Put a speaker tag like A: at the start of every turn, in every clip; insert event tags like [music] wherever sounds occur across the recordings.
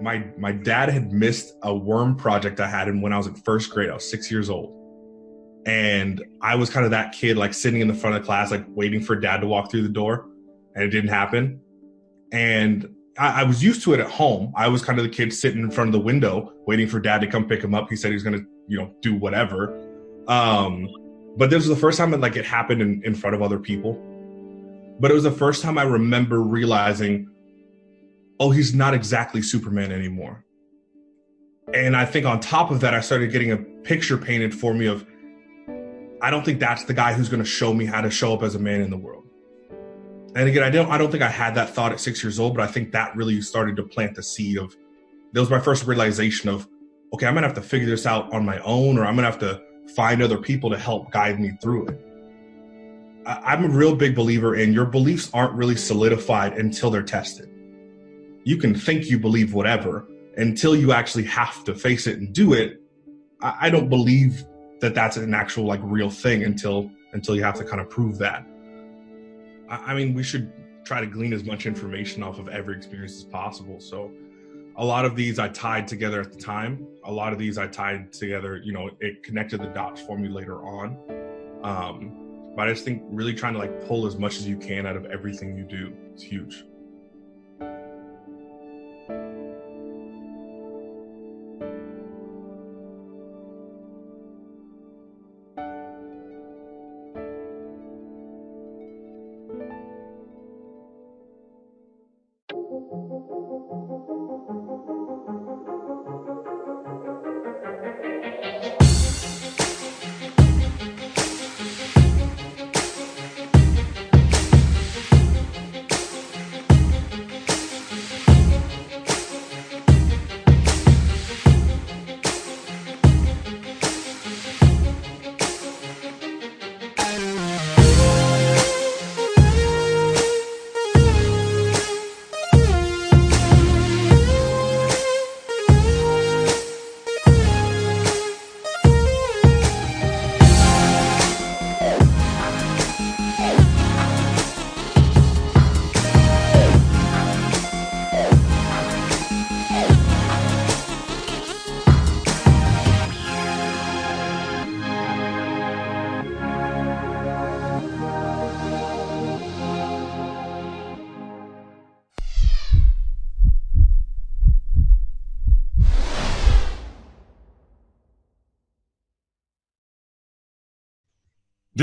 A: my my dad had missed a worm project I had in when I was in first grade. I was six years old. And I was kind of that kid, like sitting in the front of the class, like waiting for dad to walk through the door, and it didn't happen. And I, I was used to it at home. I was kind of the kid sitting in front of the window, waiting for dad to come pick him up. He said he was to, you know, do whatever. Um, but this was the first time that like it happened in, in front of other people. But it was the first time I remember realizing, oh, he's not exactly Superman anymore. And I think on top of that, I started getting a picture painted for me of I don't think that's the guy who's going to show me how to show up as a man in the world. And again, I don't I don't think I had that thought at six years old, but I think that really started to plant the seed of that was my first realization of okay, I'm gonna have to figure this out on my own, or I'm gonna have to find other people to help guide me through it. I, I'm a real big believer in your beliefs aren't really solidified until they're tested. You can think you believe whatever until you actually have to face it and do it. I, I don't believe that that's an actual like real thing until until you have to kind of prove that. I, I mean, we should try to glean as much information off of every experience as possible. So a lot of these I tied together at the time. A lot of these I tied together, you know, it connected the dots for me later on. Um, but I just think really trying to like pull as much as you can out of everything you do is huge.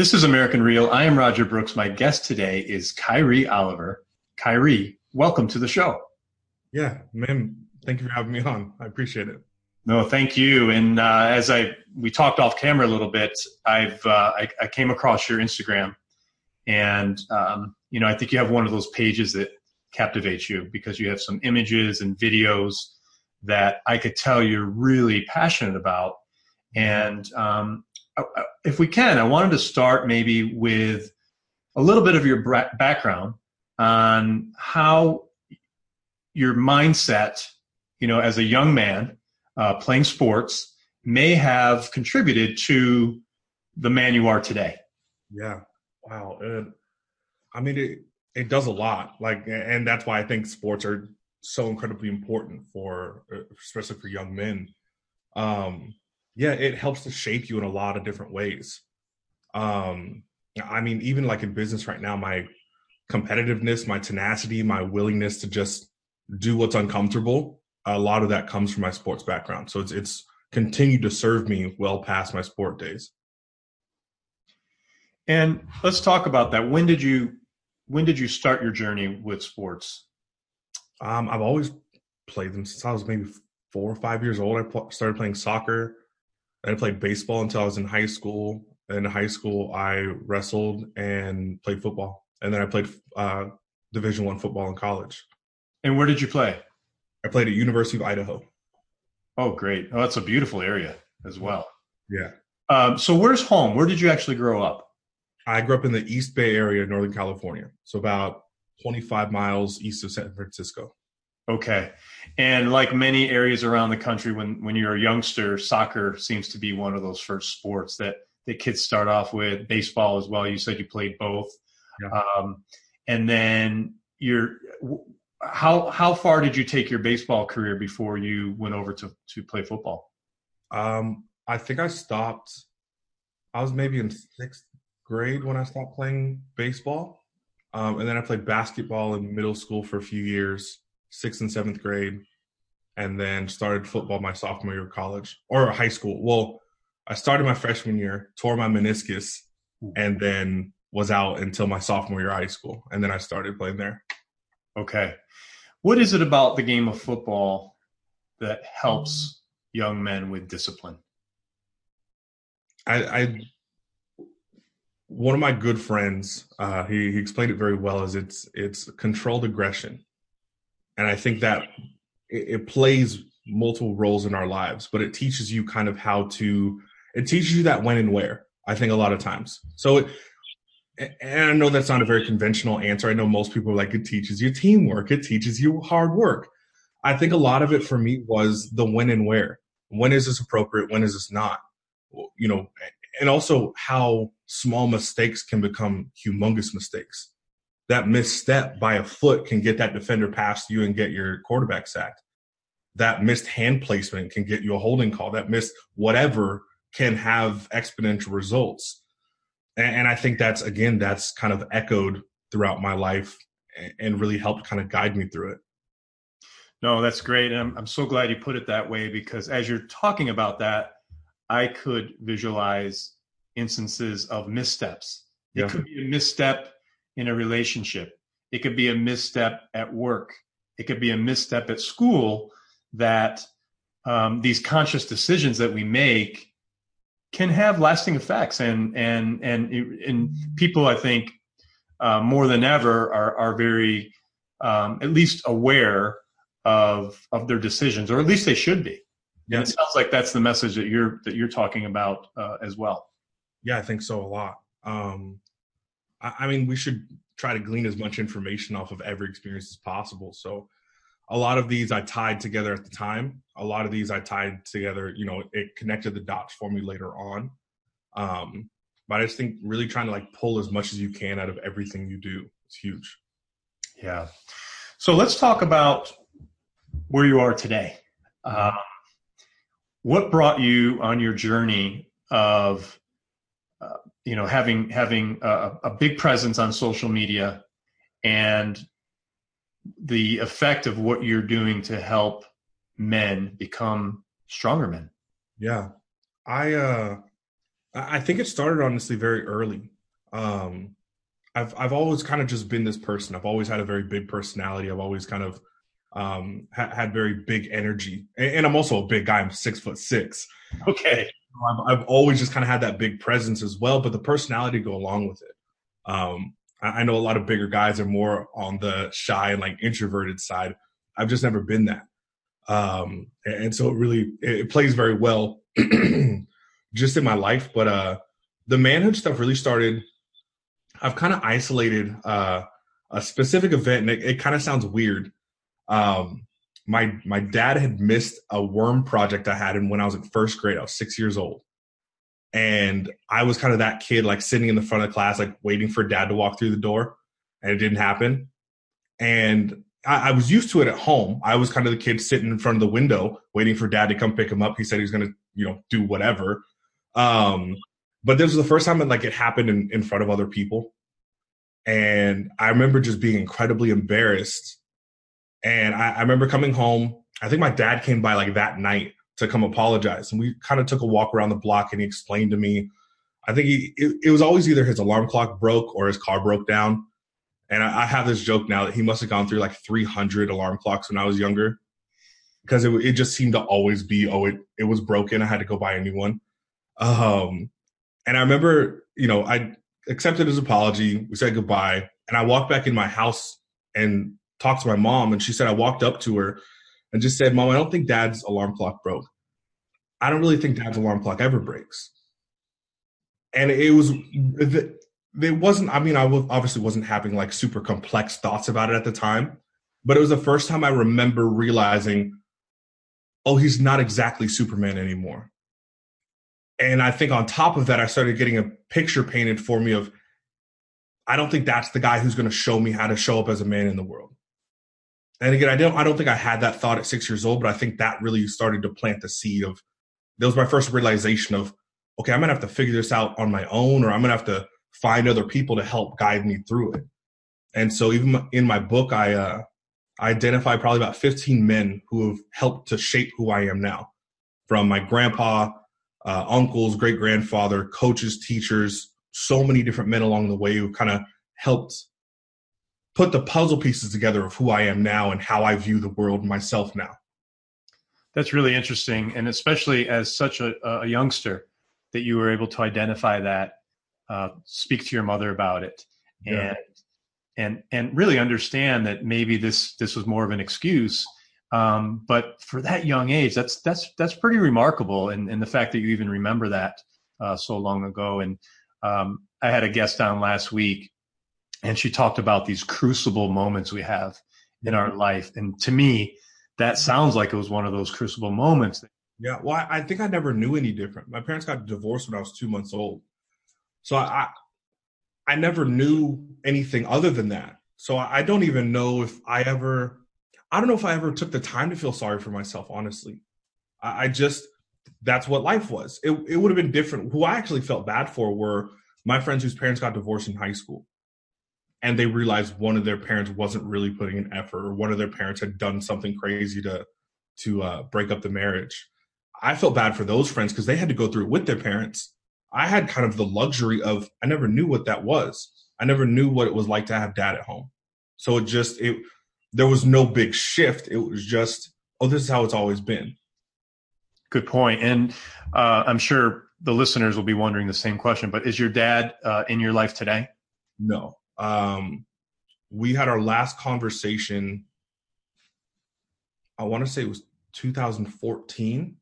B: This is American Real. I am Roger Brooks. My guest today is Kyree Oliver. Kyree, welcome to the show.
A: Yeah, man. Thank you for having me on. I appreciate it.
B: No, thank you. And uh, as I we talked off camera a little bit, I've uh, I, I, came across your Instagram, and um, you know I think you have one of those pages that captivates you because you have some images and videos that I could tell you're really passionate about. And um, uh, if we can, I wanted to start maybe with a little bit of your background on how your mindset, you know, as a young man uh, playing sports, may have contributed to the man you are today.
A: Yeah. Wow. Uh, I mean, it it does a lot. Like, and that's why I think sports are so incredibly important for, uh, especially for young men. Um, yeah, it helps to shape you in a lot of different ways. Um, I mean, even like in business right now, my competitiveness, my tenacity, my willingness to just do what's uncomfortable, a lot of that comes from my sports background. So it's it's continued to serve me well past my sport days.
B: And let's talk about that. When did you when did you start your journey with sports?
A: Um, I've always played them since I was maybe four or five years old. I started playing soccer. I played baseball until I was in high school. In high school, I wrestled and played football, and then I played uh, Division One football in college.
B: And where did you play?
A: I played at University of Idaho.
B: Oh, great! Oh, that's a beautiful area as well.
A: Yeah.
B: Um, so, where's home? Where did you actually grow up?
A: I grew up in the East Bay area, Northern California, so about 25 miles east of San Francisco.
B: Okay. And like many areas around the country, when, when you're a youngster, soccer seems to be one of those first sports that, that kids start off with. Baseball as well. You said you played both. Yeah. Um, and then you're, how how far did you take your baseball career before you went over to to play football?
A: Um, I think I stopped. I was maybe in sixth grade when I stopped playing baseball, um, and then I played basketball in middle school for a few years, sixth and seventh grade, and then started football my sophomore year of college or high school. Well, I started my freshman year, tore my meniscus, and then was out until my sophomore year of high school, and then I started playing there.
B: Okay. What is it about the game of football that helps young men with discipline?
A: I, I one of my good friends, uh, he, he explained it very well. Is it's it's controlled aggression, and I think that it, it plays multiple roles in our lives, but it teaches you kind of how to. It teaches you that when and where. I think a lot of times. So it, and I know that's not a very conventional answer. I know most people like, it teaches you teamwork, it teaches you hard work. I think a lot of it for me was the when and where. When is this appropriate? When is this not? You know, and also how small mistakes can become humongous mistakes. That misstep by a foot can get that defender past you and get your quarterback sacked. That missed hand placement can get you a holding call. That missed whatever can have exponential results and, and I think that's again that's kind of echoed throughout my life and really helped kind of guide me through it.
B: No, that's great. And I'm, I'm so glad you put it that way because as you're talking about that, I could visualize instances of missteps. Yeah. It could be a misstep in a relationship. It could be a misstep at work. It could be a misstep at school that um, these conscious decisions that we make can have lasting effects and and and and people i think uh, more than ever are are very um, at least aware of of their decisions or at least they should be yeah. and it sounds like that's the message that you're that you're talking about uh, as well
A: yeah i think so a lot um, I, mean we should try to glean as much information off of every experience as possible so a lot of these I tied together at the time. A lot of these I tied together, you know, it connected the dots for me later on. Um, but I just think really trying to like pull as much as you can out of everything you do is huge.
B: Yeah. So let's talk about where you are today. Uh, what brought you on your journey of, you know, having having a, a big presence on social media and the effect of what you're doing to help men become stronger men.
A: Yeah. I uh I think it started honestly very early. Um I've I've always kind of just been this person. I've always had a very big personality. I've always kind of um ha- had very big energy. And, and, I'm also a big guy. I'm six foot six.
B: Okay.
A: I've, I've always just kind of had that big presence as well, but the personality go along with it. Um I know a lot of bigger guys are more on the shy and like introverted side. I've just never been that. Um, and so it really, it plays very well [clears throat] just in my life. But, uh, the manhood stuff really started, I've kind of isolated, uh, a specific event and it, it kind of sounds weird. Um, my, my dad had missed a worm project I had in when I was in first grade. I was six years old. And I was kind of that kid, like sitting in the front of the class, like waiting for dad to walk through the door, and it didn't happen. And I, I was used to it at home. I was kind of the kid sitting in front of the window, waiting for dad to come pick him up. He said he was going to, you know, do whatever. Um, but this was the first time that like it happened in, in front of other people. And I remember just being incredibly embarrassed. And I, I remember coming home. I think my dad came by like that night to come apologize. And we kind of took a walk around the block and he explained to me, I think he, it, it was always either his alarm clock broke or his car broke down. And I, I, have this joke now that he must have gone through like 300 alarm clocks when I was younger because it, it just seemed to always be, oh, it, it was broken. I had to go buy a new one. Um, and I remember, you know, I accepted his apology. We said goodbye. And I walked back in my house and talked to my mom. And she said, I walked up to her and just said, Mom, I don't think dad's alarm clock broke. I don't really think dad's alarm clock ever breaks. And it was, it wasn't, I mean, I obviously wasn't having like super complex thoughts about it at the time, but it was the first time I remember realizing, oh, he's not exactly Superman anymore. And I think on top of that, I started getting a picture painted for me of, I don't think that's the guy who's going to show me how to show up as a man in the world. And again, I don't I don't think I had that thought at six years old, but I think that really started to plant the seed of that was my first realization of okay, I'm gonna have to figure this out on my own, or I'm gonna have to find other people to help guide me through it. And so even in my book, I uh, identify probably about 15 men who have helped to shape who I am now, from my grandpa, uh, uncles, great grandfather, coaches, teachers, so many different men along the way who kind of helped put the puzzle pieces together of who I am now and how I view the world myself now.
B: That's really interesting, and especially as such a, a youngster, that you were able to identify that, uh, speak to your mother about it, yeah. and and and really understand that maybe this this was more of an excuse. Um, but for that young age, that's that's that's pretty remarkable, and, and the fact that you even remember that uh, so long ago. And um, I had a guest on last week and she talked about these crucible moments we have in our mm-hmm. life. And to me that sounds like it was one of those crucible moments
A: yeah well i think i never knew any different. My parents got divorced when i was two months old. So i i never knew anything other than that. So i don't even know if i ever i don't know if i ever took the time to feel sorry for myself honestly. I, I just that's what life was. It, it would have been different. Who i actually felt bad for were my friends whose parents got divorced in high school and they realized one of their parents wasn't really putting an effort or one of their parents had done something crazy to to uh, break up the marriage. I felt bad for those friends because they had to go through it with their parents. I had kind of the luxury of i never knew what that was. I never knew what it was like to have dad at home. So it just it there was no big shift. It was just oh this is how it's always been.
B: Good point. and uh, i'm sure the listeners will be wondering the same question but is your dad uh, in your life today?
A: No um, we had our last conversation. I want to say it was 2014.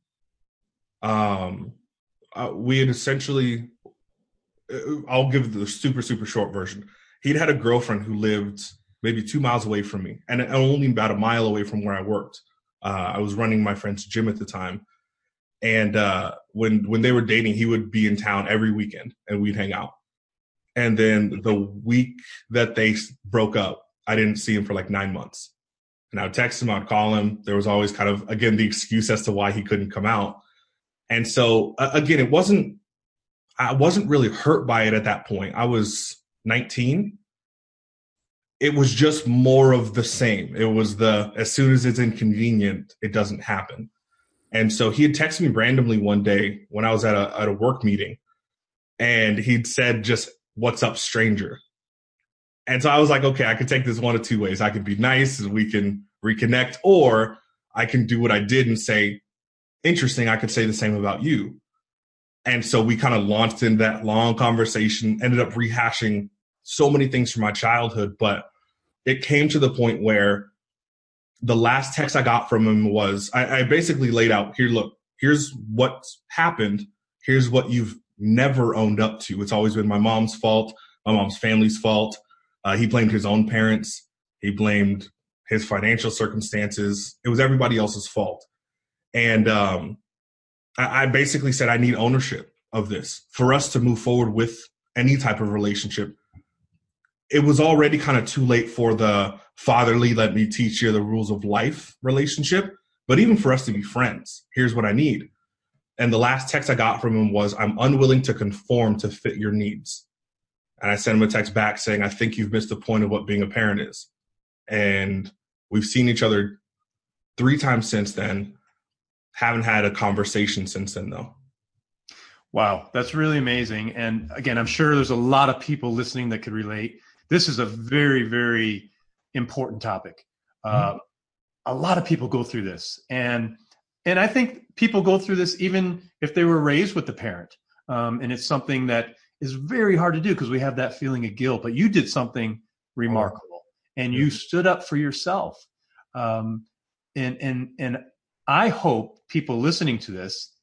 A: Um, uh, we had essentially, uh, I'll give the super super short version. He'd had a girlfriend who lived maybe two miles away from me, and only about a mile away from where I worked. Uh, I was running my friend's gym at the time, and uh, when when they were dating, he would be in town every weekend, and we'd hang out. And then the week that they broke up, I didn't see him for like nine months. And I would text him, I'd call him. There was always kind of, again, the excuse as to why he couldn't come out. And so, again, it wasn't, I wasn't really hurt by it at that point. I was 19. It was just more of the same. It was the, as soon as it's inconvenient, it doesn't happen. And so he had texted me randomly one day when I was at a, at a work meeting and he'd said just what's up stranger? And so i was like okay i could take this one of two ways. I could be nice and we can reconnect or i can do what i did and say interesting i could say the same about you. And so we kind of launched in that long conversation ended up rehashing so many things from my childhood but it came to the point where the last text i got from him was I, I basically laid out here look here's what's happened. Here's what you've never owned up to. It's always been my mom's fault, my mom's family's fault. Uh, he blamed his own parents. He blamed his financial circumstances. It was everybody else's fault. And um, I, I basically said, I need ownership of this for us to move forward with any type of relationship. It was already kind of too late for the fatherly, let me teach you the rules of life relationship. But even for us to be friends, here's what I need and the last text I got from him was, I'm unwilling to conform to fit your needs. And I sent him a text back saying, I think you've missed the point of what being a parent is. And we've seen each other three times since then. Haven't had a conversation since then, though.
B: Wow, that's really amazing. And again, I'm sure there's a lot of people listening that could relate. This is a very, very important topic. Mm-hmm. Uh, a lot of people go through this. And and I think people go through this even if they were raised with the parent. Um, and it's something that is very hard to do because we have that feeling of guilt. But you did something remarkable, and you stood up for yourself. Um, and and and I hope people listening to this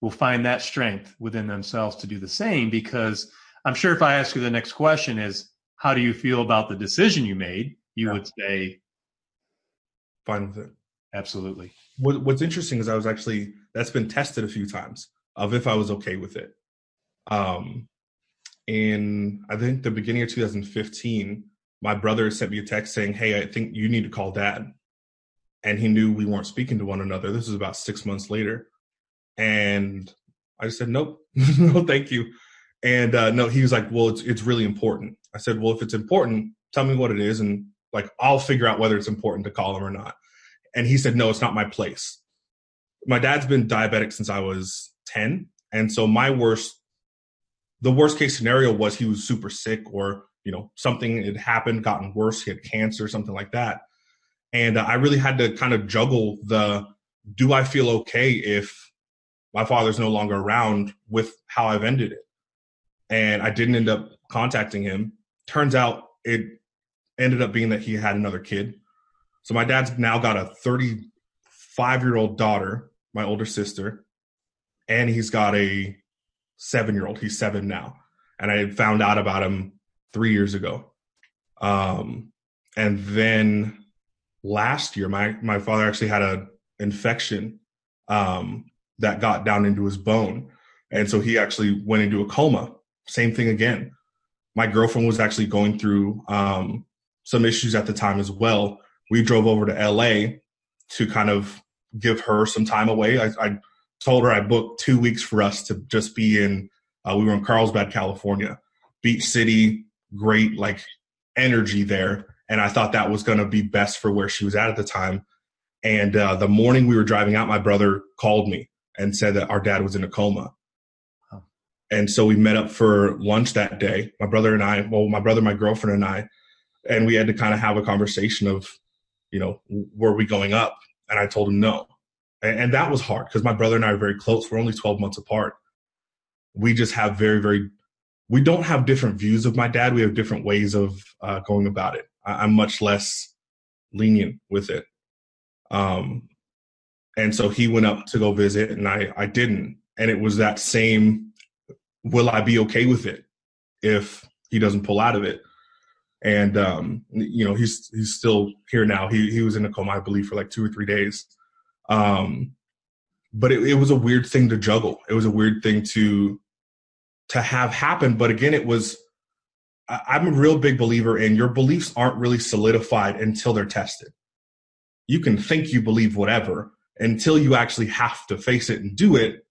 B: will find that strength within themselves to do the same. Because I'm sure if I ask you the next question is, how do you feel about the decision you made? You yeah. would say,
A: fine with it.
B: Absolutely.
A: What, what's interesting is I was actually that's been tested a few times of if I was okay with it. Um, in I think the beginning of 2015, my brother sent me a text saying, "Hey, I think you need to call dad." and he knew we weren't speaking to one another. This was about six months later. And I just said, nope, [laughs] no, thank you. And uh, no, he was like, well, it's, it's really important. I said, well, if it's important, tell me what it is. And like, I'll figure out whether it's important to call him or not. And he said, no, it's not my place. My dad's been diabetic since I was 10. And so my worst, the worst case scenario was he was super sick or, you know, something had happened, gotten worse. He had cancer, something like that. And uh, I really had to kind of juggle the, do I feel okay if my father's no longer around with how I've ended it? And I didn't end up contacting him. Turns out it ended up being that he had another kid. So my dad's now got a 35 year old daughter, my older sister, and he's got a seven year old. He's seven now. And I found out about him three years ago. Um, and then last year, my, my father actually had a infection um, that got down into his bone. And so he actually went into a coma. Same thing again. My girlfriend was actually going through um, some issues at the time as well. We drove over to LA to kind of give her some time away. I, I told her I booked two weeks for us to just be in, uh, we were in Carlsbad, California, beach city, great like energy there. And I thought that was going to be best for where she was at at the time. And uh, the morning we were driving out, my brother called me and said that our dad was in a coma. And so we met up for lunch that day, my brother and I, well, my brother, my girlfriend and I, and we had to kind of have a conversation of, you know, were we going up? And I told him no. And, and that was hard because my brother and I are very close. We're only 12 months apart. We just have very, very, we don't have different views of my dad. We have different ways of uh, going about it. I, I'm much less lenient with it. Um, and so he went up to go visit and I, I didn't. And it was that same, will I be okay with it if he doesn't pull out of it? And, um, you know, he's, he's still here now. He, he was in a coma, I believe, for like two or three days. Um, but it, it was a weird thing to juggle. It was a weird thing to, to have happen. But again, it was, I'm a real big believer in your beliefs aren't really solidified until they're tested. You can think you believe whatever until you actually have to face it and do it.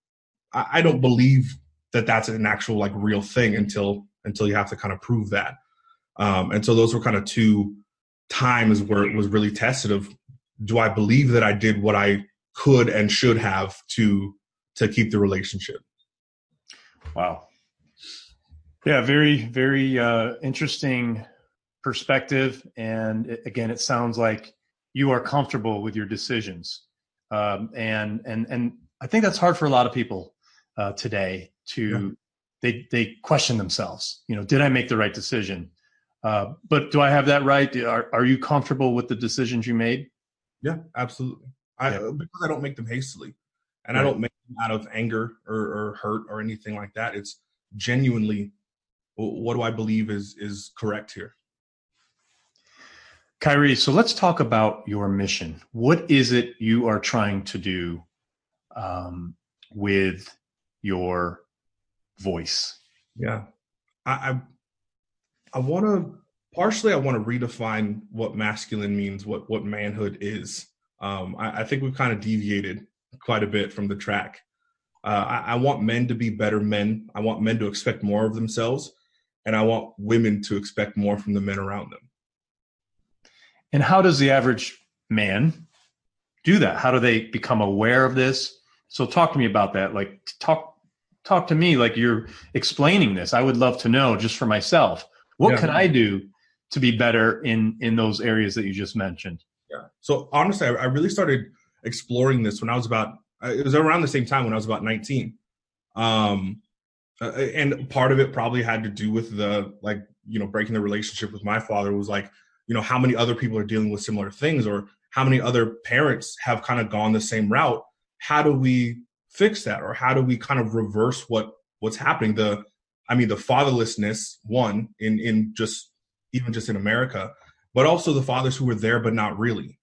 A: I, don't believe that that's an actual like real thing until until you have to kind of prove that. Um, and so those were kind of two times where it was really tested of do I believe that I did what I could and should have to to keep the relationship.
B: Wow. Yeah, very, very uh, interesting perspective. And it, again, it sounds like you are comfortable with your decisions, um, and and and I think that's hard for a lot of people uh, today. To yeah. they they question themselves. You know, did I make the right decision? Uh, but do I have that right? Are are you comfortable with the decisions you made?
A: Yeah, absolutely. I yeah. because I don't make them hastily, and right. I don't make them out of anger or, or hurt or anything like that. It's genuinely what do I believe is is correct here?
B: Kyree, so let's talk about your mission. What is it you are trying to do um, with your voice?
A: Yeah, I I, I want to partially I want to redefine what masculine means, what what manhood is. Um, I, I, think we've kind of deviated quite a bit from the track. Uh, I, I want men to be better men. I want men to expect more of themselves and I want women to expect more from the men around them.
B: And how does the average man do that? How do they become aware of this? So talk to me about that. Like talk talk to me like you're explaining this. I would love to know just for myself. What yeah. can I do to be better in in those areas that you just mentioned?
A: Yeah. So honestly, I, I really started exploring this when I was about it was around the same time when I was about 19. Um, uh, and part of it probably had to do with the like you know breaking the relationship with my father was like you know how many other people are dealing with similar things or how many other parents have kind of gone the same route how do we fix that or how do we kind of reverse what what's happening the i mean the fatherlessness one in in just even just in america but also the fathers who were there but not really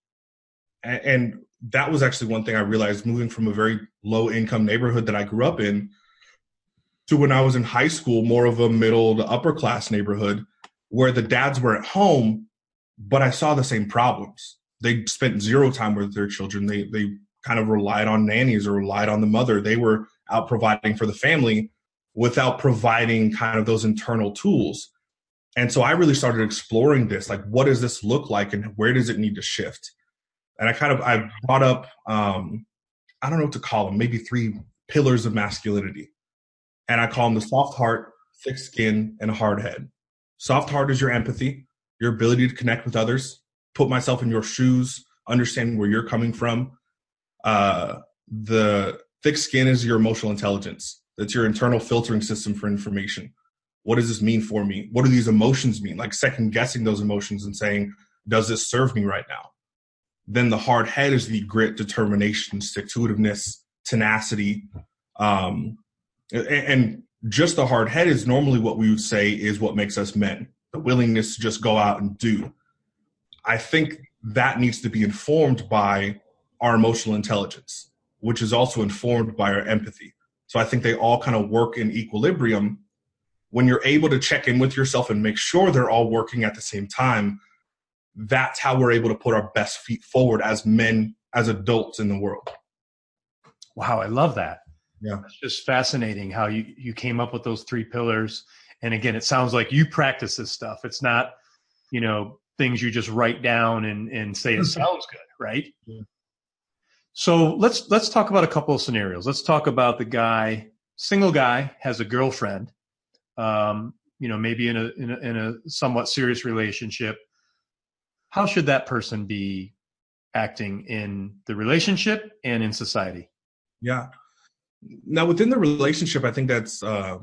A: and, and that was actually one thing i realized moving from a very low income neighborhood that i grew up in to when I was in high school, more of a middle to upper class neighborhood where the dads were at home, but I saw the same problems. they spent zero time with their children. They they kind of relied on nannies or relied on the mother. They were out providing for the family without providing kind of those internal tools. And so I really started exploring this, like what does this look like and where does it need to shift? And I kind of I brought up um, I don't know what to call them, maybe three pillars of masculinity. And I call them the soft heart, thick skin, and hard head. Soft heart is your empathy, your ability to connect with others, put myself in your shoes, understanding where you're coming from. Uh, the thick skin is your emotional intelligence. That's your internal filtering system for information. What does this mean for me? What do these emotions mean? Like second guessing those emotions and saying, does this serve me right now? Then the hard head is the grit, determination, stick to itiveness, tenacity. Um, and, and just the hard head is normally what we would say is what makes us men the willingness to just go out and do. I think that needs to be informed by our emotional intelligence, which is also informed by our empathy. So I think they all kind of work in equilibrium. When you're able to check in with yourself and make sure they're all working at the same time, that's how we're able to put our best feet forward as men, as adults in the world.
B: Wow, I love that.
A: Yeah.
B: It's just fascinating how you, you came up with those three pillars. And again, it sounds like you practice this stuff. It's not, you know, things you just write down and, and say it mm-hmm. sounds good, right? Yeah. So let's let's talk about a couple of scenarios. Let's talk about the guy, single guy, has a girlfriend, um, you know, maybe in a, in a in a somewhat serious relationship. How should that person be acting in the relationship and in society?
A: Yeah. Now within the relationship, I think that's uh,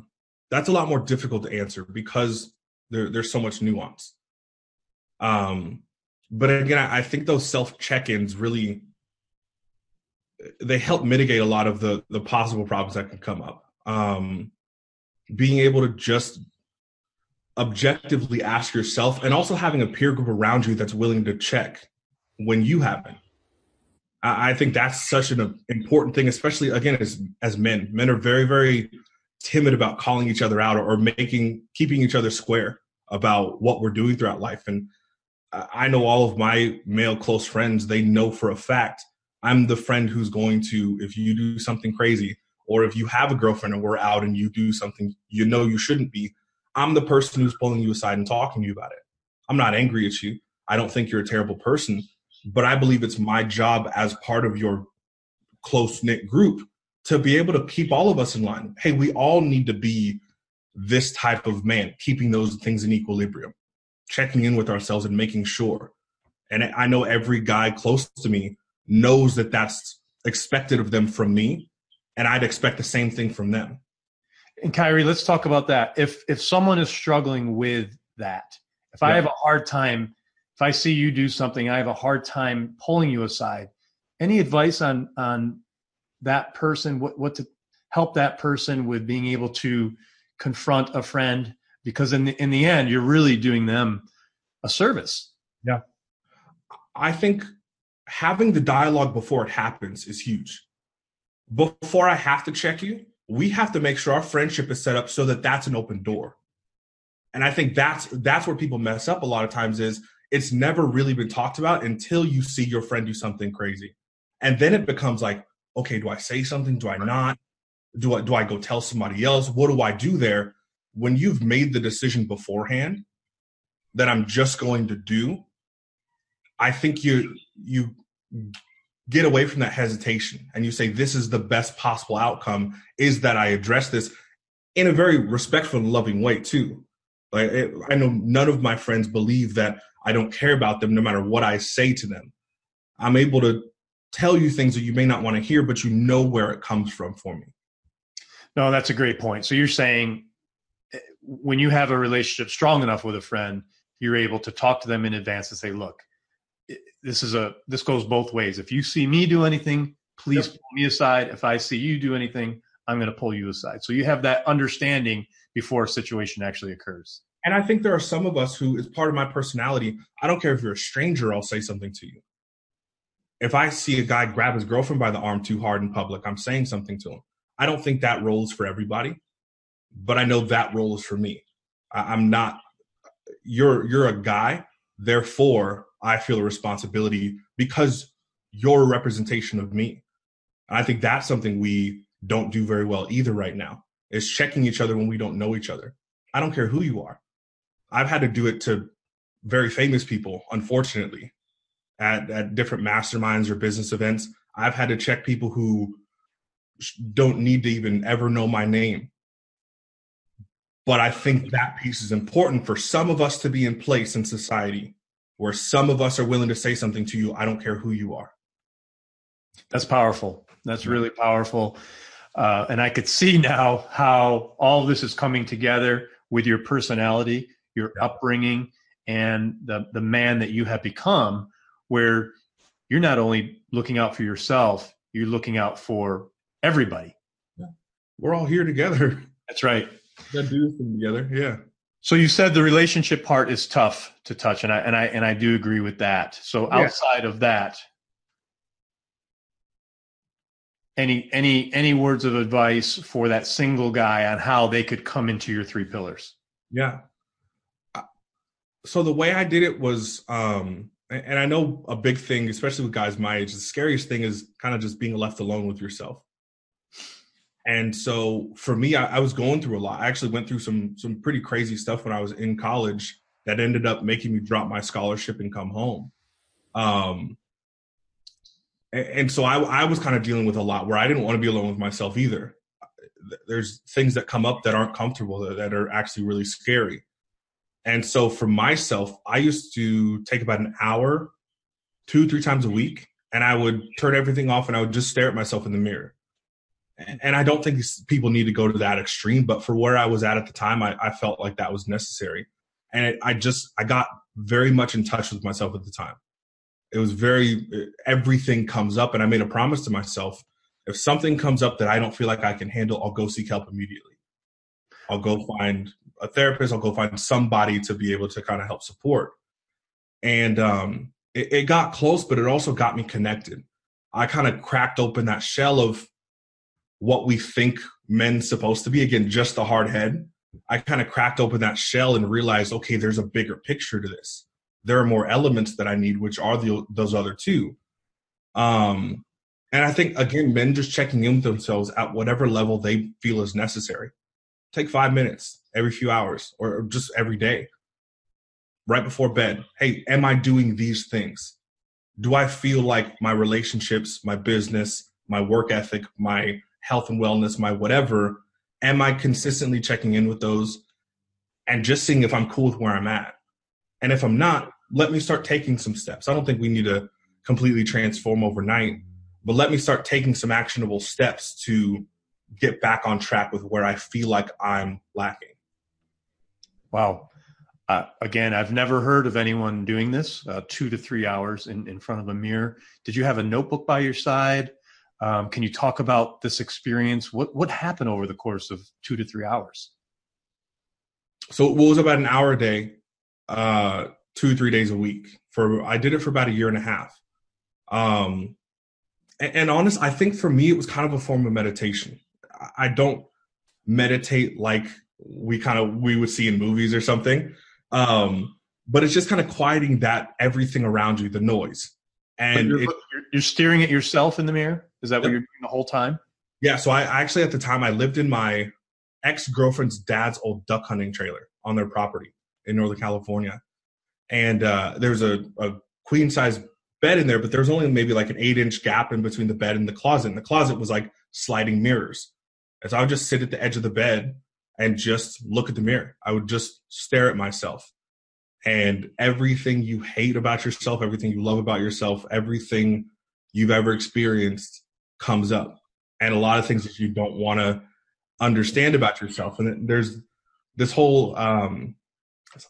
A: that's a lot more difficult to answer because there, there's so much nuance. Um, but again, I think those self check-ins really they help mitigate a lot of the the possible problems that can come up. Um, being able to just objectively ask yourself, and also having a peer group around you that's willing to check when you happen. I, I think that's such an important thing, especially again as as men. Men are very very timid about calling each other out or, or making keeping each other square about what we're doing throughout life. And I know all of my male close friends; they know for a fact I'm the friend who's going to, if you do something crazy, or if you have a girlfriend and we're out and you do something you know you shouldn't be, I'm the person who's pulling you aside and talking to you about it. I'm not angry at you. I don't think you're a terrible person, but I believe it's my job as part of your close knit group to be able to keep all of us in line. Hey, we all need to be this type of man, keeping those things in equilibrium, checking in with ourselves and making sure. And I know every guy close to me knows that that's expected of them from me, and I'd expect the same thing from them.
B: And Kyree, let's talk about that. If if someone is struggling with that, if I have a hard time, if I see you do something, I have a hard time pulling you aside. Any advice on on that person? What what to help that person with being able to confront a friend? Because in the in the end, you're really doing them a service.
A: Yeah, I think having the dialogue before it happens is huge. Before I have to check you, we have to make sure our friendship is set up so that that's an open door. And I think that's that's where people mess up a lot of times is it's never really been talked about until you see your friend do something crazy. And then it becomes like, okay, do I say something? Do I not? Do I do I go tell somebody else? What do I do there? When you've made the decision beforehand that I'm just going to do, I think you you get away from that hesitation and you say this is the best possible outcome is that I address this in a very respectful and loving way too. Like it, I know none of my friends believe that I don't care about them no matter what I say to them. I'm able to tell you things that you may not want to hear, but you know where it comes from for me.
B: No, that's a great point. So you're saying eh, when you have a relationship strong enough with a friend, you're able to talk to them in advance and say, look, this is a this goes both ways. If you see me do anything, please yep. pull me aside. If I see you do anything, I'm going to pull you aside. So you have that understanding before a situation actually occurs.
A: And I think there are some of us who, as part of my personality, I don't care if you're a stranger, I'll say something to you. If I see a guy grab his girlfriend by the arm too hard in public, I'm saying something to him. I don't think that role is for everybody, but I know that role is for me. I, I'm not. You're you're a guy, therefore I feel a responsibility because you're a representation of me. And I think that's something we don't do very well either right now is checking each other when we don't know each other. I don't care who you are. I've had to do it to very famous people, unfortunately, at, at different masterminds or business events. I've had to check people who don't need to even ever know my name. But I think that piece is important for some of us to be in place in society where some of us are willing to say something to you. I don't care who you are.
B: That's powerful. That's really powerful. Uh, and I could see now how all this is coming together with your personality, your upbringing, and the, the man that you have become, where you're not only looking out for yourself, you're looking out for everybody.
A: We're all here together. [laughs]
B: That's right.
A: Got to do this thing together. Yeah.
B: So you said the relationship part is tough to touch, and I and I and I do agree with that. So outside yeah. of that, any any any words of advice for that single guy on how they could come into your three pillars?
A: Yeah. So the way I did it was, um, and I know a big thing, especially with guys my age, the scariest thing is kind of just being left alone with yourself. And so for me, I, I, was going through a lot. I actually went through some some pretty crazy stuff when I was in college that ended up making me drop my scholarship and come home. Um, and, and so I, I was kind of dealing with a lot where I didn't want to be alone with myself either. There's things that come up that aren't comfortable that, that are actually really scary. And so for myself, I used to take about an hour, two, three times a week, and I would turn everything off and I would just stare at myself in the mirror and I don't think people need to go to that extreme, but for where I was at at the time, I, I felt like that was necessary. And it, I just, I got very much in touch with myself at the time. It was very, everything comes up. And I made a promise to myself if something comes up that I don't feel like I can handle, I'll go seek help immediately. I'll go find a therapist, I'll go find somebody to be able to kind of help support. And um, it, it got close, but it also got me connected. I kind of cracked open that shell of what we think men's supposed to be. Again, just the hard head. I kind of cracked open that shell and realized, okay, there's a bigger picture to this. There are more elements that I need, which are the, those other two. Um, and I think again, men just checking in with themselves at whatever level they feel is necessary. Take five minutes every few hours or just every day, right before bed. Hey, am I doing these things? Do I feel like my relationships, my business, my work ethic, my health and wellness, my whatever, am I consistently checking in with those and just seeing if I'm cool with where I'm at? And if I'm not, let me start taking some steps. I don't think we need to completely transform overnight, but let me start taking some actionable steps to get back on track with where I feel like I'm lacking.
B: Wow. Uh, again, I've never heard of anyone doing this uh, two to three hours in, in front of a mirror. Did you have a notebook by your side? Um, can you talk about this experience? What what happened over the course of two to three hours?
A: So it was about an hour a day, uh, two three days a week. For I did it for about a year and a half. Um, and, and honest, I think for me it was kind of a form of meditation. I don't meditate like we kind of we would see in movies or something. Um, but it's just kind of quieting that everything around you, the noise.
B: And you're, it, you're, staring at yourself in the mirror. Is that what you're doing the whole time?
A: Yeah. So I actually at the time I lived in my ex girlfriend's dad's old duck hunting trailer on their property in Northern California, and uh, there's a, a queen size bed in there, but there's only maybe like an eight inch gap in between the bed and the closet. And the closet was like sliding mirrors. And so I would just sit at the edge of the bed and just look at the mirror. I would just stare at myself. And everything you hate about yourself, everything you love about yourself, everything you've ever experienced comes up and a lot of things that you don't want to understand about yourself. And there's this whole, um,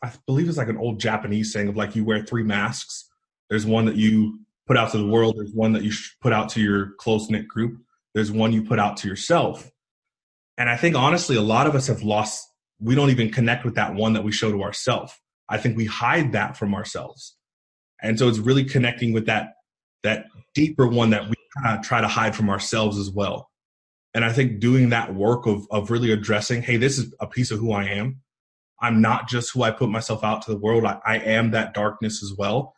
A: I believe it's like an old Japanese saying of like you wear three masks. There's one that you put out to the world. There's one that you put out to your close knit group. There's one you put out to yourself. And I think honestly, a lot of us have lost, we don't even connect with that one that we show to ourselves. I think we hide that from ourselves. And so it's really connecting with that, that deeper one that we of try to hide from ourselves as well. And I think doing that work of, of really addressing, hey, this is a piece of who I am. I'm not just who I put myself out to the world. I, I am that darkness as well.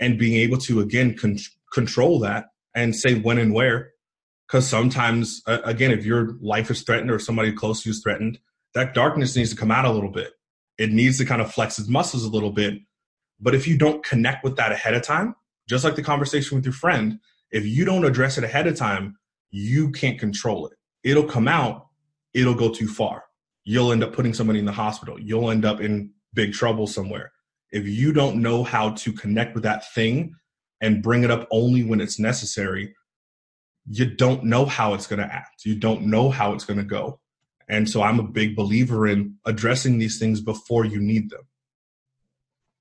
A: and being able to again con- control that and say when and where because sometimes uh, again if your life is threatened or somebody close to you is threatened that darkness needs to come out a little bit it needs to kind of flex its muscles a little bit but if you don't connect with that ahead of time just like the conversation with your friend if you don't address it ahead of time you can't control it it'll come out it'll go too far you'll end up putting somebody in the hospital you'll end up in big trouble somewhere if you don't know how to connect with that thing and bring it up only when it's necessary, you don't know how it's going to act. You don't know how it's going to go. And so I'm a big believer in addressing these things before you need them.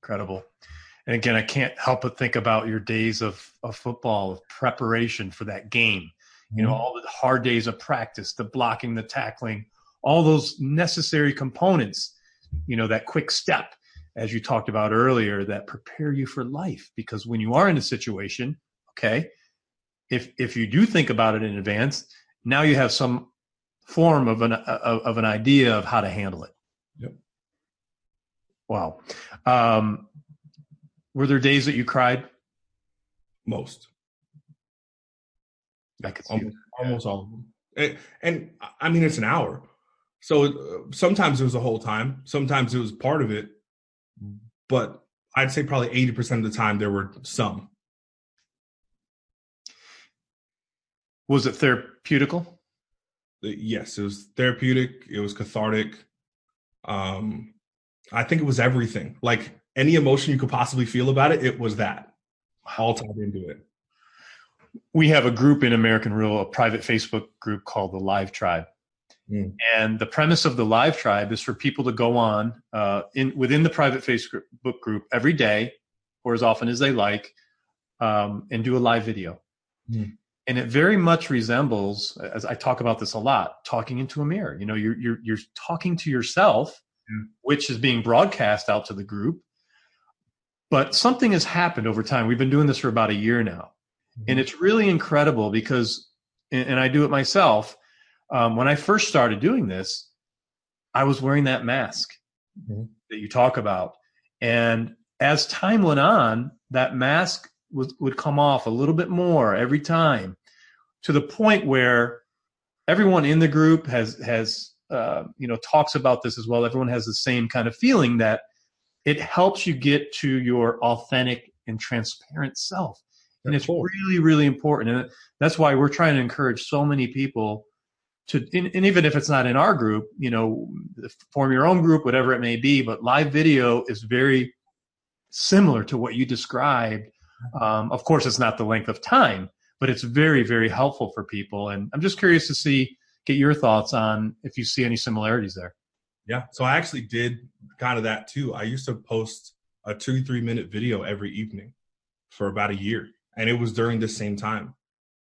B: Incredible. And again, I can't help but think about your days of, of football, of preparation for that game. You know, mm-hmm. all the hard days of practice, the blocking, the tackling, all those necessary components, you know, that quick step as you talked about earlier, that prepare you for life. Because when you are in a situation, okay, if if you do think about it in advance, now you have some form of an of, of an idea of how to handle it.
A: Yep.
B: Wow. Um, were there days that you cried?
A: Most.
B: I could
A: see almost, almost all of them. And, and I mean, it's an hour. So uh, sometimes it was a whole time. Sometimes it was part of it but I'd say probably 80% of the time there were some.
B: Was it therapeutical?
A: Yes, it was therapeutic. It was cathartic. Um, I think it was everything. Like any emotion you could possibly feel about it, it was that all tied into it.
B: We have a group in American Real, a private Facebook group called the Live Tribe. Mm. And the premise of the live tribe is for people to go on uh, in within the private Facebook group every day, or as often as they like, um, and do a live video. Mm. And it very much resembles, as I talk about this a lot, talking into a mirror. You know, you're you're you're talking to yourself, mm. which is being broadcast out to the group. But something has happened over time. We've been doing this for about a year now, and mm-hmm. it's really incredible because, and I do it myself um, when I first started doing this, I was wearing that mask mm-hmm. that you talk about. And as time went on, that mask was, would come off a little bit more every time to the point where everyone in the group has, has, uh, you know, talks about this as well. Everyone has the same kind of feeling that it helps you get to your authentic and transparent self. And it's really, really important. And that's why we're trying to encourage so many people to and, and even if it's not in our group you know form your own group whatever it may be but live video is very similar to what you described um, of course it's not the length of time but it's very very helpful for people and i'm just curious to see get your thoughts on if you see any similarities there
A: yeah so i actually did kind of that too. I used to post a two three minute video every evening for about a year and it was during the same time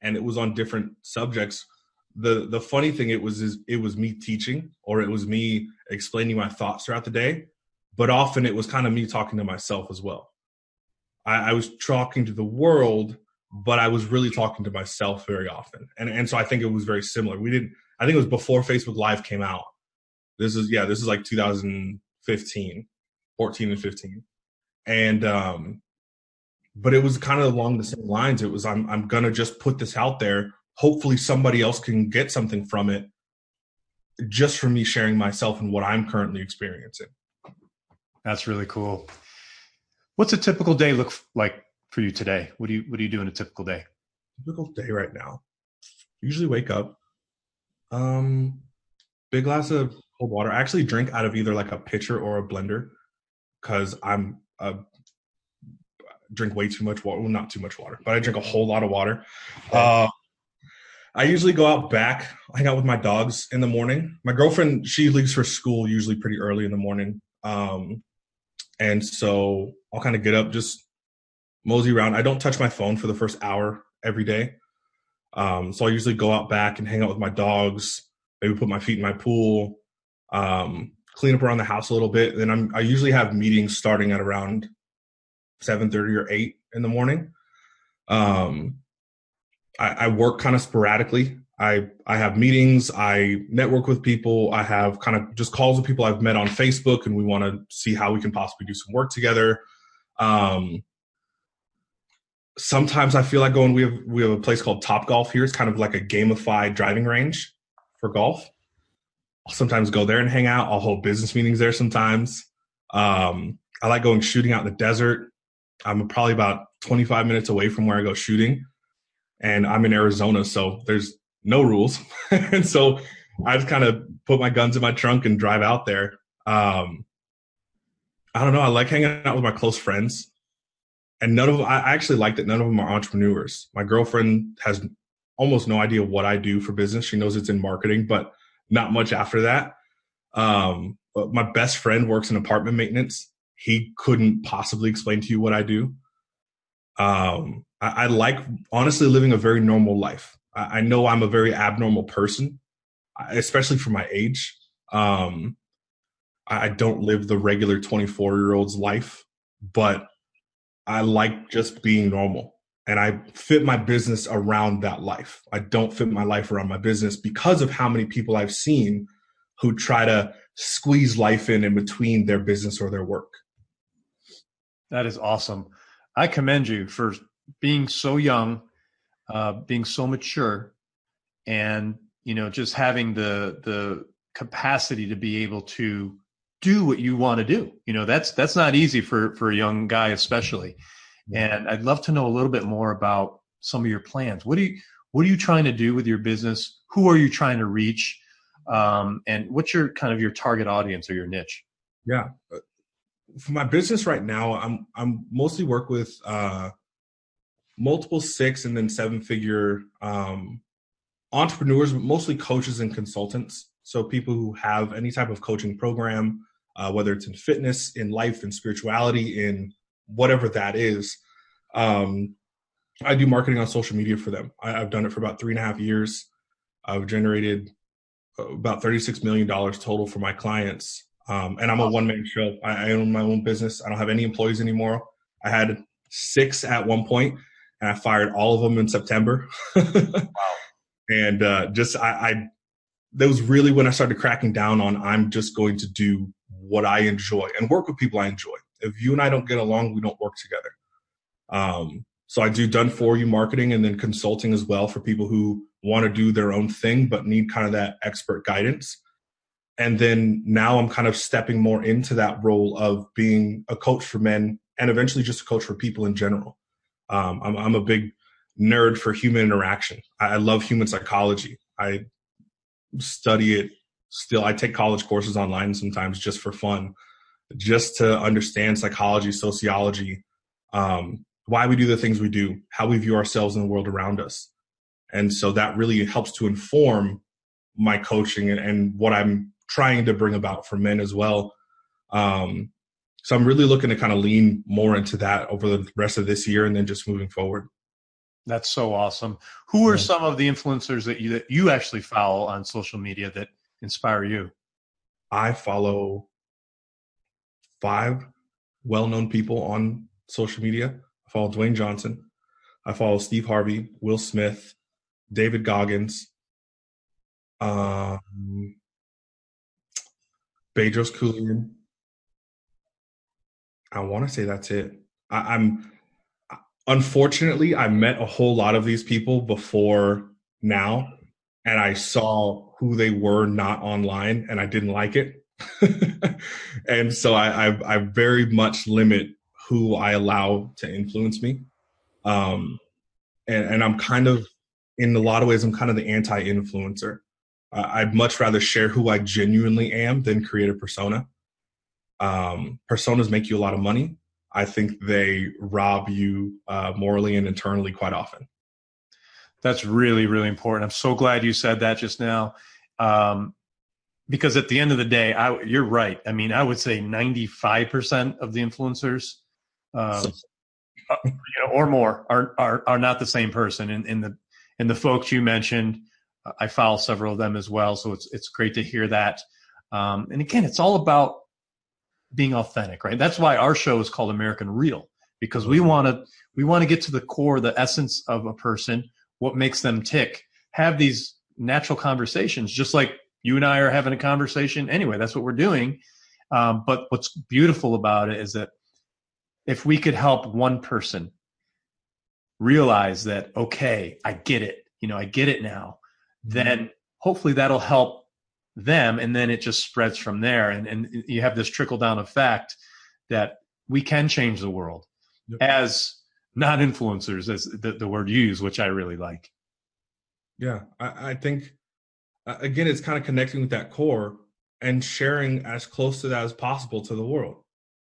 A: and it was on different subjects. The the funny thing it was is it was me teaching or it was me explaining my thoughts throughout the day but often it was kind of me talking to myself as well. I, I, was talking to the world but i was really talking to myself very often and and so i think it was very similar. We didn't i think it was before facebook live came out this is yeah this is like 2015 14 and 15 and um but it was kind of along the same lines it was i'm i'm gonna just put this out there hopefully somebody else can get something from it just from me sharing myself and what I'm currently experiencing.
B: That's really cool. What's a typical day look like for you today? What do you what do you do in a typical day?
A: Typical day right now. Usually wake up. Um big glass of cold water. I actually drink out of either like a pitcher or a blender because I'm a drink way too much water. Well, not too much water, but I drink a whole lot of water. Uh, I usually go out back, hang out with my dogs in the morning. My girlfriend, she leaves for school usually pretty early in the morning. Um, and so I'll kind of get up, just mosey around. I don't touch my phone for the first hour every day. Um, so I usually go out back and hang out with my dogs, maybe put my feet in my pool, um, clean up around the house a little bit. Then I'm, I usually have meetings starting at around 7.30 or 8 in the morning. Um, I, I work kind of sporadically. I I have meetings, I network with people, I have kind of just calls with people I've met on Facebook, and we want to see how we can possibly do some work together. Um, sometimes I feel like going. We have we have a place called Top Golf here. It's kind of like a gamified driving range for golf. I'll sometimes go there and hang out. I'll hold business meetings there sometimes. Um, I like going shooting out in the desert. I'm probably about 25 minutes away from where I go shooting, and I'm in Arizona, so there's no rules, [laughs] and so I just kind of put my guns in my trunk and drive out there. Um, I don't know. I like hanging out with my close friends and none of them, I actually like that none of them are entrepreneurs. My girlfriend has almost no idea what I do for business. She knows it's in marketing, but not much after that. Um, my best friend works in apartment maintenance. He couldn't possibly explain to you what I do. Um, I, I like honestly living a very normal life. I, I, know I'm a very abnormal person, especially for my age. Um, I, I don't live the regular 24 year old's life, but I like just being normal and I fit my business around that life. I don't fit my life around my business because of how many people I've seen who try to squeeze life in in between their business or their work.
B: That is awesome. I commend you for being so young, uh, being so mature, and you know just having the the capacity to be able to do what you want to do. You know, that's that's not easy for for a young guy, especially. And I'd love to know a little bit more about some of your plans. What do you what are you trying to do with your business? Who are you trying to reach? Um, and what's your kind of your target audience or your niche?
A: Yeah, uh, for my business right now, I'm I'm mostly work with uh, multiple six and then seven figure um, entrepreneurs, mostly coaches and consultants. So people who have any type of coaching program, uh, whether it's in fitness, in life, in spirituality, in whatever that is. Um, I do marketing on social media for them. I, have done it for about three and a half years. I've generated about $36 million total for my clients. Um, and I'm a one man show. I, I, own my own business. I don't have any employees anymore. I had six at one point, and I fired all of them in September. [laughs] wow. And uh, just I, I, that was really when I started cracking down on I'm just going to do what I enjoy and work with people I enjoy. If you and I don't get along, we don't work together. Um, so I do done for you marketing and then consulting as well for people who want to do their own thing but need kind of that expert guidance. And then now I'm kind of stepping more into that role of being a coach for men and eventually just a coach for people in general. Um, I'm, I'm, a big nerd for human interaction. I, I love human psychology. I study it still I take college courses online sometimes just for fun, just to understand psychology, sociology, um, why we do the things we do, how we view ourselves in the world around us. And so that really helps to inform my coaching and, and what I'm trying to bring about for men as well. Um, so I'm really looking to kind of lean more into that over the rest of this year and then just moving forward.
B: That's so awesome. Who are some of the influencers that you that you actually follow on social media that inspire you?
A: I follow five well known people on social media. I follow Dwayne Johnson. I follow Steve Harvey, Will Smith, David Goggins, um, Bedros Keuilian. I want to say that's it. I, I'm unfortunately I met a whole lot of these people before now, and I saw who they were not online and I didn't like it. [laughs] and so I, I, I, very much limit who I allow to influence me. Um, and, and I'm kind of, in a lot of ways, I'm kind of the anti influencer. Uh, I'd much rather share who I genuinely am than create a persona. Um, personas make you a lot of money. I think they rob you uh, morally and internally quite often.
B: That's really, really important. I'm so glad you said that just now. Um, because at the end of the day, I, you're right. I mean, I would say 95% of the influencers, um, uh, you know, or more are, are, are not the same person. And, and the, and the folks you mentioned, I follow several of them as well. So it's, it's great to hear that. Um, and again, it's all about being authentic, right? That's why our show is called American Real because we want to, we want to get to the core, the essence of a person, what makes them tick, have these natural conversations, just like you and I are having a conversation anyway. That's what we're doing. Um, but what's beautiful about it is that if we could help one person realize that okay i get it you know i get it now then hopefully that'll help them and then it just spreads from there and, and you have this trickle down effect that we can change the world yep. as not influencers as the, the word used which i really like
A: yeah i, I think again it's kind of connecting with that core and sharing as close to that as possible to the world.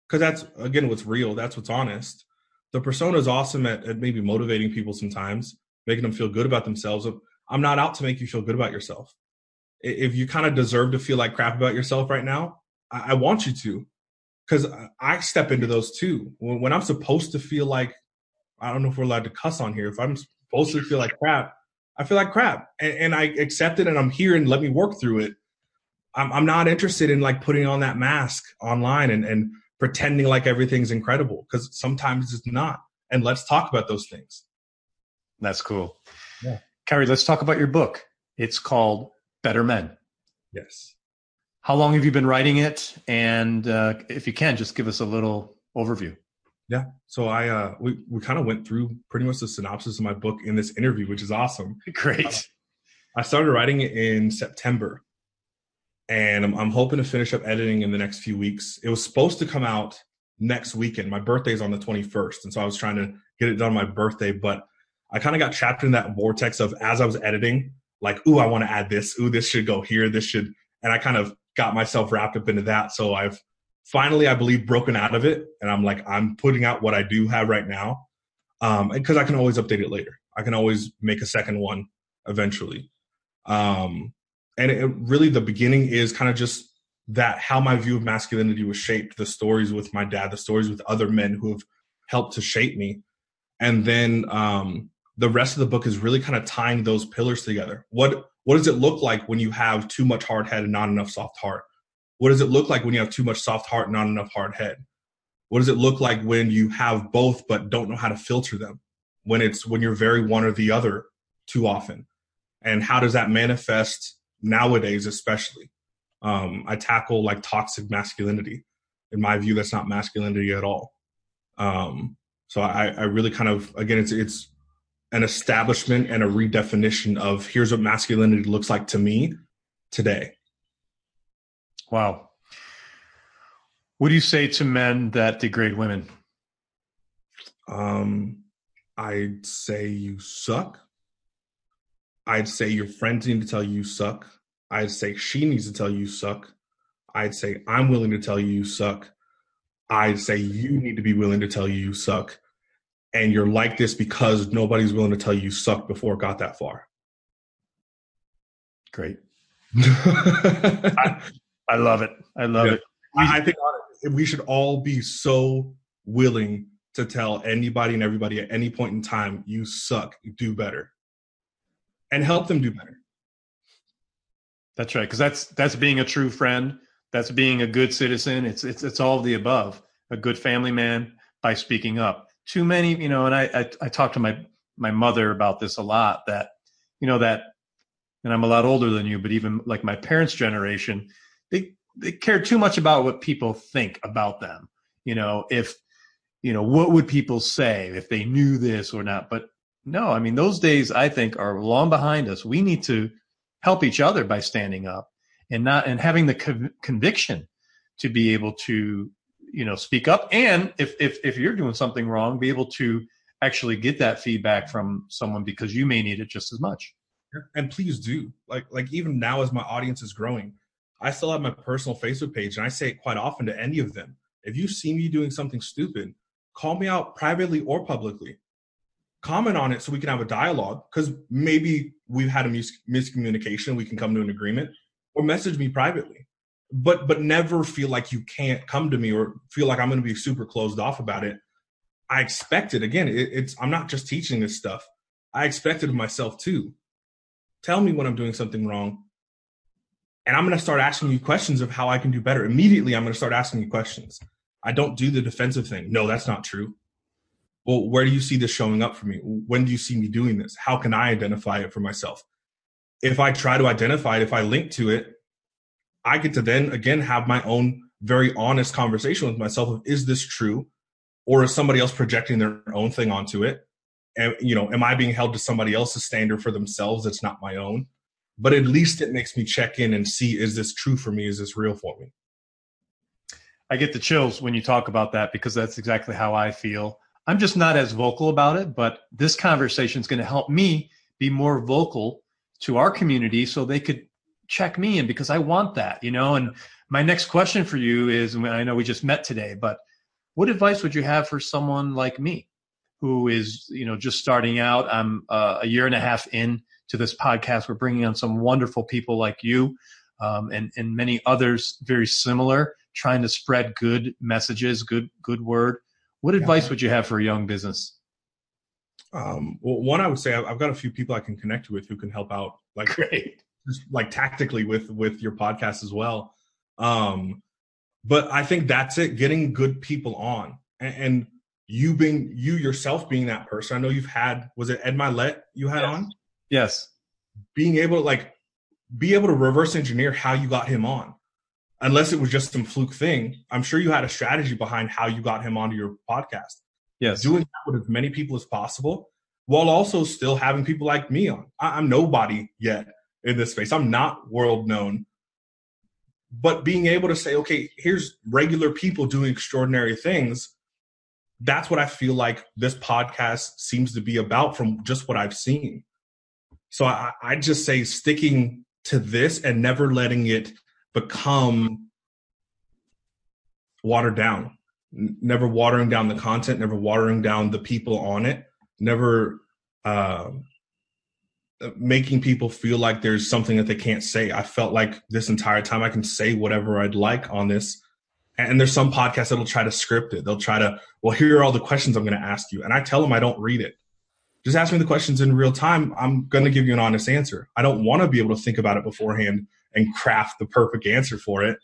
A: Because that's again what's real that's what's honest. The persona is awesome at, at maybe motivating people sometimes making them feel good about themselves i'm not out to make you feel good about yourself. If you kind of deserve to feel like crap about yourself right now i, I want you to. Because i step into those too. When, when i'm supposed to feel like i don't know if we're allowed to cuss on here if i'm supposed to feel like crap i feel like crap and, and i accept it and i'm here and let me work through it I'm, I'm not interested in like putting on that mask online and, and pretending like everything's incredible because sometimes it's not. And let's talk about those things.
B: That's cool. Yeah. Kyree, let's talk about your book. It's called Better Men.
A: Yes.
B: How long have you been writing it? And uh, if you can, just give us a little overview.
A: Yeah. So I uh we, we kind of went through pretty much the synopsis of my book in this interview, which is awesome. [laughs]
B: Great. Uh,
A: I started writing it in September and I'm, I'm, hoping to finish up editing in the next few weeks. It was supposed to come out next weekend. My birthday is on the 21st, and so I was trying to get it done on my birthday, but I kind of got trapped in that vortex of as I was editing, like, ooh, I want to add this. Ooh, this should go here. This should, and I kind of got myself wrapped up into that. So I've finally, I believe, broken out of it, and I'm like, I'm putting out what I do have right now, um, because I can always update it later. I can always make a second one eventually. Um, and it, really the beginning is kind of just that how my view of masculinity was shaped the stories with my dad the stories with other men who have helped to shape me and then um, the rest of the book is really kind of tying those pillars together what what does it look like when you have too much hard head and not enough soft heart what does it look like when you have too much soft heart and not enough hard head? What does it look like when you have both but don't know how to filter them? When it's when you're very one or the other too often? And how does that manifest nowadays especially? Um, i tackle like toxic masculinity. In my view that's not masculinity at all. Um, so I, I really kind of again it's it's an establishment and a redefinition of here's what masculinity looks like to me today
B: wow what do you say to men that degrade women
A: um i'd say you suck I'd say your friends need to tell you you suck. I'd say she needs to tell you suck. I'd say I'm willing to tell you you suck. I'd say you need to be willing to tell you you suck. And you're like this because nobody's willing to tell you you suck before it got that far.
B: Great. [laughs] I, I, love it. I love yeah. it.
A: I think we should all be so willing to tell anybody and everybody at any point in time, you suck, do better and help them do better.
B: That's right, because that's that's being a true friend. That's being a good citizen. It's it's it's all of the above. A good family man by speaking up. Too many, you know, and I I, I talk to my my mother about this a lot. That you know that, and I'm a lot older than you, but even like my parents' generation, they they care too much about what people think about them. You know, if you know what would people say if they knew this or not. But no, I mean, those days I think are long behind us. We need to help each other by standing up and not, and having the co- conviction to be able to, you know, speak up. And if, if, if you're doing something wrong, be able to actually get that feedback from someone because you may need it just as much.
A: And please do. Like, like even now as my audience is growing, I still have my personal Facebook page and I say it quite often to any of them. If you see me doing something stupid, call me out privately or publicly. Comment on it so we can have a dialogue because maybe we've had a mis- miscommunication we can come to an agreement or message me privately. But but never feel like you can't come to me or feel like i'm going to be super closed off about it. I expect it again it, it's i'm not just teaching this stuff. I expect it of myself too tell me when i'm doing something wrong and i'm going to start asking you questions of how i can do better immediately i'm going to start asking you questions i don't do the defensive thing no that's not true well, where do you see this showing up for me? When do you see me doing this? How can I identify it for myself? If I try to identify it, if I link to it, I get to then again have my own very honest conversation with myself of is this true? Or is somebody else projecting their own thing onto it? and, you know, am I being held to somebody else's standard for themselves? It's not my own. But at least it makes me check in and see is this true for me? Is this real for me?
B: I get the chills when you talk about that because that's exactly how I feel. I'm just not as vocal about it, but this conversation is going to help me be more vocal to our community so they could check me in because I want that, you know. And my next question for you is I know we just met today, but what advice would you have for someone like me who is, you know, just starting out? I'm uh, a year and a half in to this podcast. We're bringing on some wonderful people like you um, and, and many others very similar trying to spread good messages, good good word. What advice yeah. would you have for a young business?
A: Um, well, one I would say I've got a few people I can connect with who can help out, like
B: great,
A: just like tactically with with your podcast as well. Um, but I think that's it: getting good people on, and, and you being you yourself being that person. I know you've had was it Ed Mylett you had
B: yes.
A: on?
B: Yes.
A: Being able to like be able to reverse engineer how you got him on unless it was just some fluke thing, I'm sure you had a strategy behind how you got him onto your podcast.
B: Yes.
A: Doing that with as many people as possible while also still having people like me on. I- I'm nobody yet in this space. I'm not world known. But being able to say, okay, here's regular people doing extraordinary things. That's what I feel like this podcast seems to be about from just what I've seen. So I, I just say sticking to this and never letting it become watered down. Never watering down the content never watering down the people on it never uh, making people feel like there's something that they can't say. I felt like this entire time i can say whatever i'd like on this. And there's some podcasts that'll try to script it. They'll try to well here are all the questions i'm going to ask you. And i tell them i don't read it just ask me the questions in real time i'm going to give you an honest answer i don't want to be able to think about it beforehand and craft the perfect answer for it.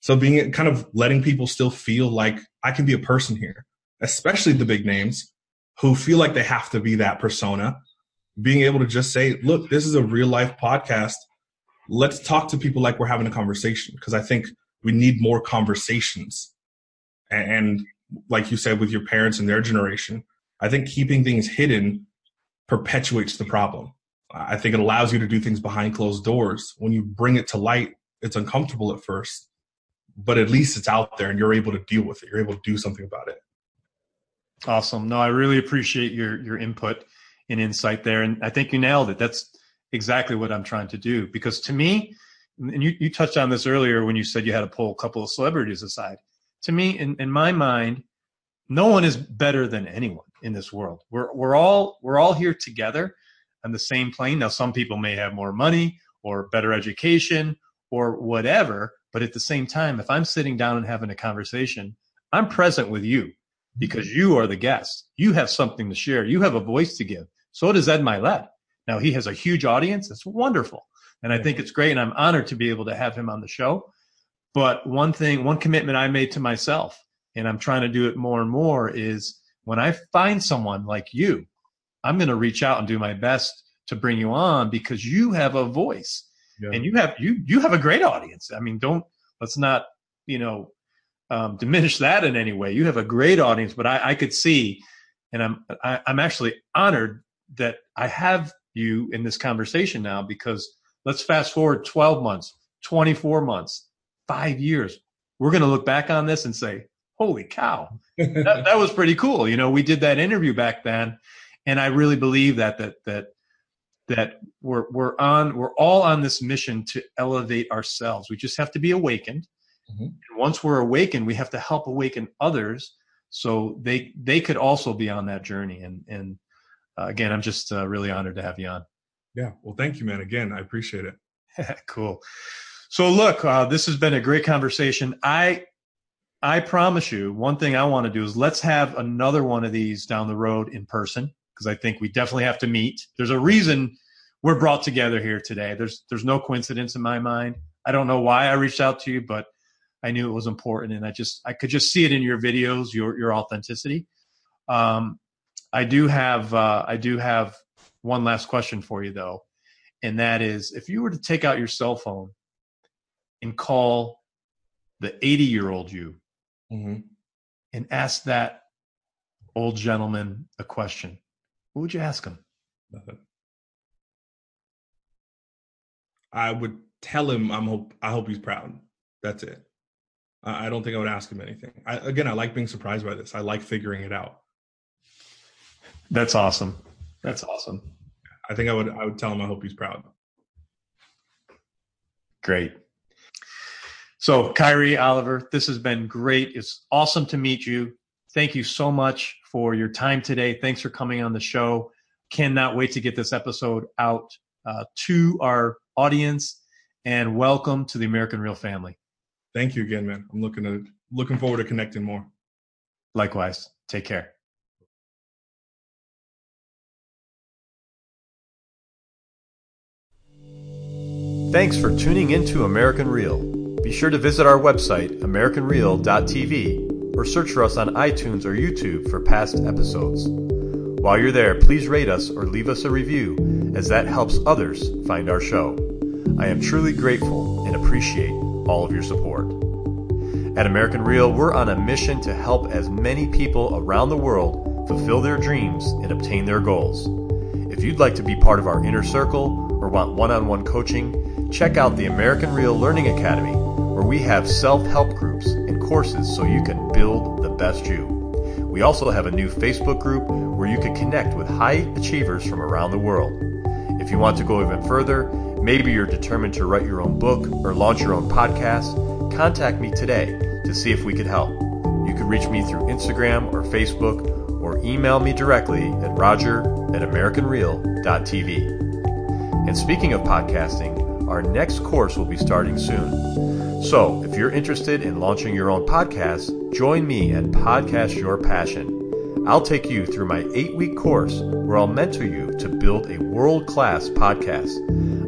A: So being kind of letting people still feel like I can be a person here, especially the big names who feel like they have to be that persona. Being able to just say, look, this is a real life podcast. Let's talk to people like we're having a conversation. Cause I think we need more conversations. And like you said, with your parents and their generation, I think keeping things hidden perpetuates the problem. I think it allows you to do things behind closed doors. When you bring it to light, it's uncomfortable at first, but at least it's out there and you're able to deal with it. You're able to do something about it.
B: Awesome. No, I really appreciate your your input and insight there. And I think you nailed it. That's exactly what I'm trying to do. Because to me, and you, you touched on this earlier when you said you had to pull a couple of celebrities aside. To me, in, in my mind, no one is better than anyone in this world. We're we're all we're all here together on the same plane. Now, some people may have more money or better education or whatever, but at the same time, if I'm sitting down and having a conversation, I'm present with you because you are the guest. You have something to share. You have a voice to give. So does Ed Mylett. Now he has a huge audience. It's wonderful. And I think it's great. And I'm honored to be able to have him on the show. But one thing, one commitment I made to myself, and I'm trying to do it more and more is when I find someone like you I'm going to reach out and do my best to bring you on because you have a voice yeah. and you have you you have a great audience. I mean, don't let's not you know um, diminish that in any way. You have a great audience, but I, I could see, and I'm I, am i am actually honored that I have you in this conversation now because let's fast forward 12 months, 24 months, five years. We're going to look back on this and say, "Holy cow, that, that was pretty cool." You know, we did that interview back then, and I really believe that that that that we're we're on we're all on this mission to elevate ourselves. We just have to be awakened. Mm-hmm. And once we're awakened, we have to help awaken others so they they could also be on that journey. And and uh, again, I'm just uh, really honored to have you on.
A: Yeah, well, thank you, man. Again, I appreciate it. [laughs]
B: cool. So look, uh, this has been a great conversation. I I promise you, one thing I want to do is let's have another one of these down the road in person because I think we definitely have to meet. There's a reason we're brought together here today. There's there's no coincidence in my mind. I don't know why I reached out to you, but I knew it was important, and I just I could just see it in your videos, your your authenticity. Um, I do have uh, I do have one last question for you though, and that is if you were to take out your cell phone and call the 80 year old you mm-hmm. and ask that old gentleman a question what would you ask him?
A: Nothing. I would tell him I'm hope I hope he's proud. That's it. I don't think I would ask him anything. I, again, I like being surprised by this. I like figuring it out.
B: That's awesome. That's awesome.
A: I think I would I would tell him I hope he's proud.
B: Great. So, Kyree Oliver, this has been great. It's awesome to meet you. Thank you so much for your time today. Thanks for coming on the show. Cannot wait to get this episode out uh, to our audience. And welcome to the American Real family.
A: Thank you again, man. I'm looking to looking forward to connecting more.
B: Likewise. Take care. Thanks for tuning into American Real. Be sure to visit our website, AmericanReal.tv, or search for us on iTunes or YouTube for past episodes. While you're there, please rate us or leave us a review, as that helps others find our show. I am truly grateful and appreciate all of your support. At American Real, we're on a mission to help as many people around the world fulfill their dreams and obtain their goals. If you'd like to be part of our inner circle or want one on one coaching, check out the American Real Learning Academy, where we have self help groups and courses so you can build the best you. We also have a new Facebook group where you can connect with high achievers from around the world. If you want to go even further, maybe you're determined to write your own book or launch your own podcast, contact me today to see if we could help. You can reach me through Instagram or Facebook or email me directly at roger at americanreal.tv. And speaking of podcasting, our next course will be starting soon. So, if you're interested in launching your own podcast, join me and Podcast Your Passion. I'll take you through my eight week course where I'll mentor you to build a world class podcast.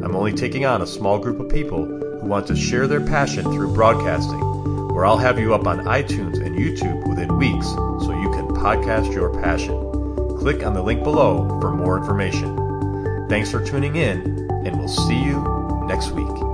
B: I'm only taking on a small group of people who want to share their passion through broadcasting, where I'll have you up on iTunes and YouTube within weeks so you can podcast your passion. Click on the link below for more information. Thanks for tuning in, and we'll see you next week.